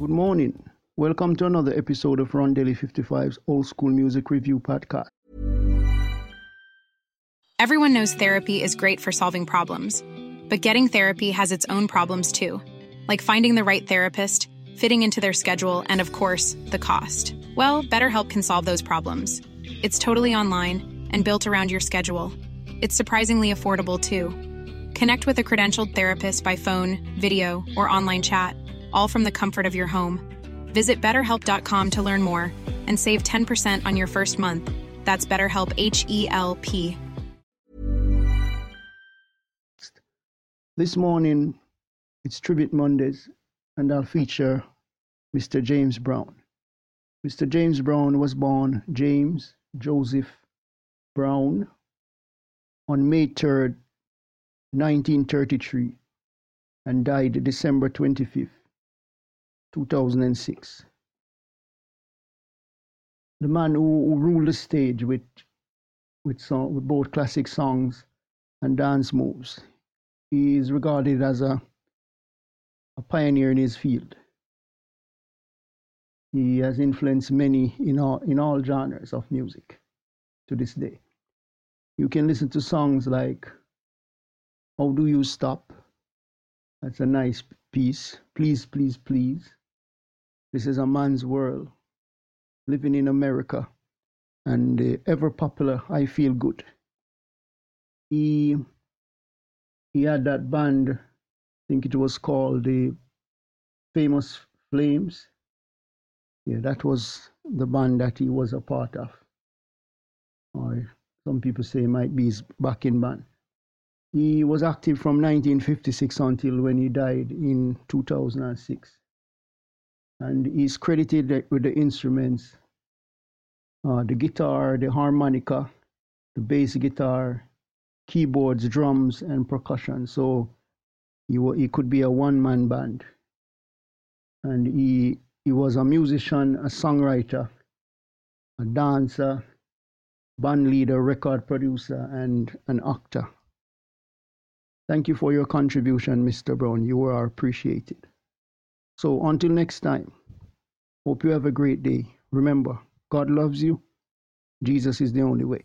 Good morning. Welcome to another episode of Rondelle 55's Old School Music Review Podcast. Everyone knows therapy is great for solving problems, but getting therapy has its own problems too, like finding the right therapist, fitting into their schedule, and of course, the cost. Well, BetterHelp can solve those problems. It's totally online and built around your schedule. It's surprisingly affordable too. Connect with a credentialed therapist by phone, video, or online chat, all from the comfort of your home. Visit betterhelp.com to learn more and save 10% on your first month. That's BetterHelp H E L P. This morning, it's Tribute Mondays, and I'll feature Mr. James Brown. Mr. James Brown was born James Joseph Brown on May 3rd, 1933, and died December 25th, 2006. The man who, who ruled the stage with, with, song, with both classic songs and dance moves. He is regarded as a, a pioneer in his field. He has influenced many in all, in all genres of music to this day. You can listen to songs like How Do You Stop? That's a nice piece. Please, please, please. This is a man's world. Living in America. And the ever popular I Feel Good. He he had that band, I think it was called the Famous Flames. Yeah, that was the band that he was a part of. Or some people say might be his backing band. He was active from 1956 until when he died in 2006. And he's credited with the instruments uh, the guitar, the harmonica, the bass guitar, keyboards, drums, and percussion. So he, he could be a one man band. And he, he was a musician, a songwriter, a dancer, band leader, record producer, and an actor. Thank you for your contribution, Mr. Brown. You are appreciated. So until next time, hope you have a great day. Remember, God loves you. Jesus is the only way.